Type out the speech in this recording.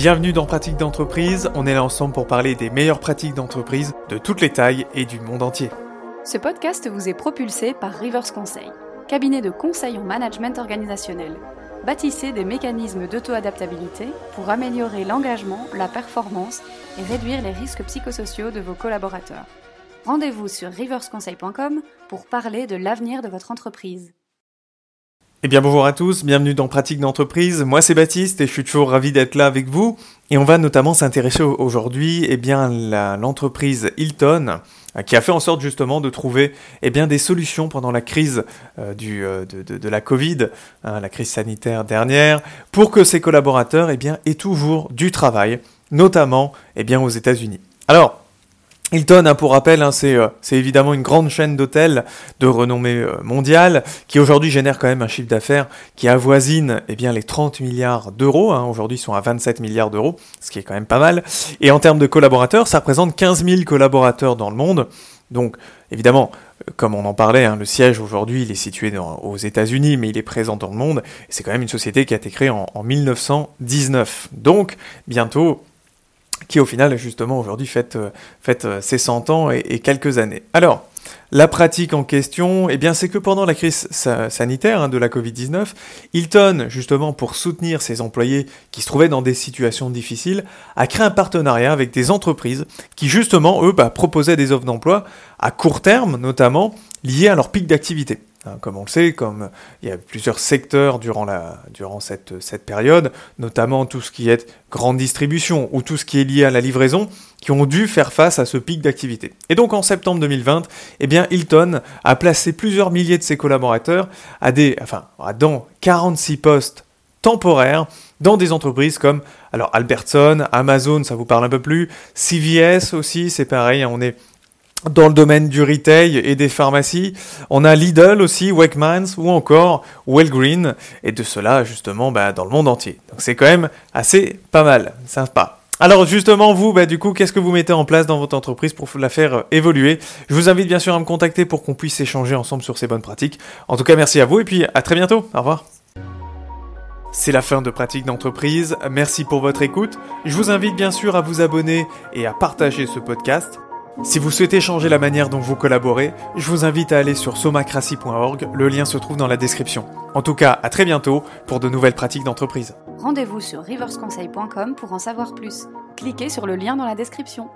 Bienvenue dans Pratique d'entreprise, on est là ensemble pour parler des meilleures pratiques d'entreprise de toutes les tailles et du monde entier. Ce podcast vous est propulsé par Rivers Conseil, cabinet de conseil en management organisationnel. Bâtissez des mécanismes d'auto-adaptabilité pour améliorer l'engagement, la performance et réduire les risques psychosociaux de vos collaborateurs. Rendez-vous sur riversconseil.com pour parler de l'avenir de votre entreprise. Eh bien bonjour à tous, bienvenue dans Pratique d'entreprise. Moi c'est Baptiste et je suis toujours ravi d'être là avec vous. Et on va notamment s'intéresser aujourd'hui eh bien l'entreprise Hilton euh, qui a fait en sorte justement de trouver eh bien des solutions pendant la crise euh, du, euh, de, la Covid, hein, la crise sanitaire dernière, pour que ses collaborateurs eh bien aient toujours du travail, notamment eh bien aux États-Unis. Alors Hilton, hein, pour rappel, hein, euh, c'est évidemment une grande chaîne d'hôtels de renommée euh, mondiale qui aujourd'hui génère quand même un chiffre d'affaires qui avoisine eh les 30 milliards d'euros. Hein. aujourd'hui, ils sont à 27 milliards d'euros, ce qui est quand même pas mal. Et en termes de collaborateurs, ça représente 15 000 collaborateurs dans le monde. Donc, évidemment, euh, comme on en parlait, le siège aujourd'hui, il est situé aux États-Unis, mais il est présent dans le monde. C'est quand même une société qui a été créée en 1919. Donc, bientôt, qui au final justement aujourd'hui fête, euh, euh, ses 100 ans et, quelques années. Alors, la pratique en question, eh bien, c'est que pendant la crise sanitaire hein, de la Covid-19, Hilton, justement pour soutenir ses employés qui se trouvaient dans des situations difficiles, a créé un partenariat avec des entreprises qui, justement, eux, bah, proposaient des offres d'emploi à court terme, notamment liées à leur pic d'activité. Hein, comme on le sait, il y a plusieurs secteurs durant, cette, période, notamment tout ce qui est grande distribution ou tout ce qui est lié à la livraison, qui ont dû faire face à ce pic d'activité. Et donc en septembre 2020, eh Hilton a placé plusieurs milliers de ses collaborateurs dans 46 postes temporaires dans des entreprises comme Albertson, Amazon, ça vous parle un peu plus, CVS aussi, c'est pareil, hein, on est dans le domaine du retail et des pharmacies. On a Lidl aussi, Wakeman's ou encore Wellgreen, et de cela justement bah, dans le monde entier. Donc c'est quand même assez pas mal, sympa. Alors justement, vous, bah, du coup, qu'est-ce que vous mettez en place dans votre entreprise pour la faire euh, évoluer? Je vous invite bien sûr à me contacter pour qu'on puisse échanger ensemble sur ces bonnes pratiques. En tout cas, merci à vous et puis à très bientôt. Au revoir. C'est la fin de Pratique d'entreprise. Merci pour votre écoute. Je vous invite bien sûr à vous abonner et à partager ce podcast. Si vous souhaitez changer la manière dont vous collaborez, je vous invite à aller sur somacracy.org, le lien se trouve dans la description. En tout cas, à très bientôt pour de nouvelles pratiques d'entreprise. Rendez-vous sur riversconseil.com pour en savoir plus. Cliquez sur le lien dans la description.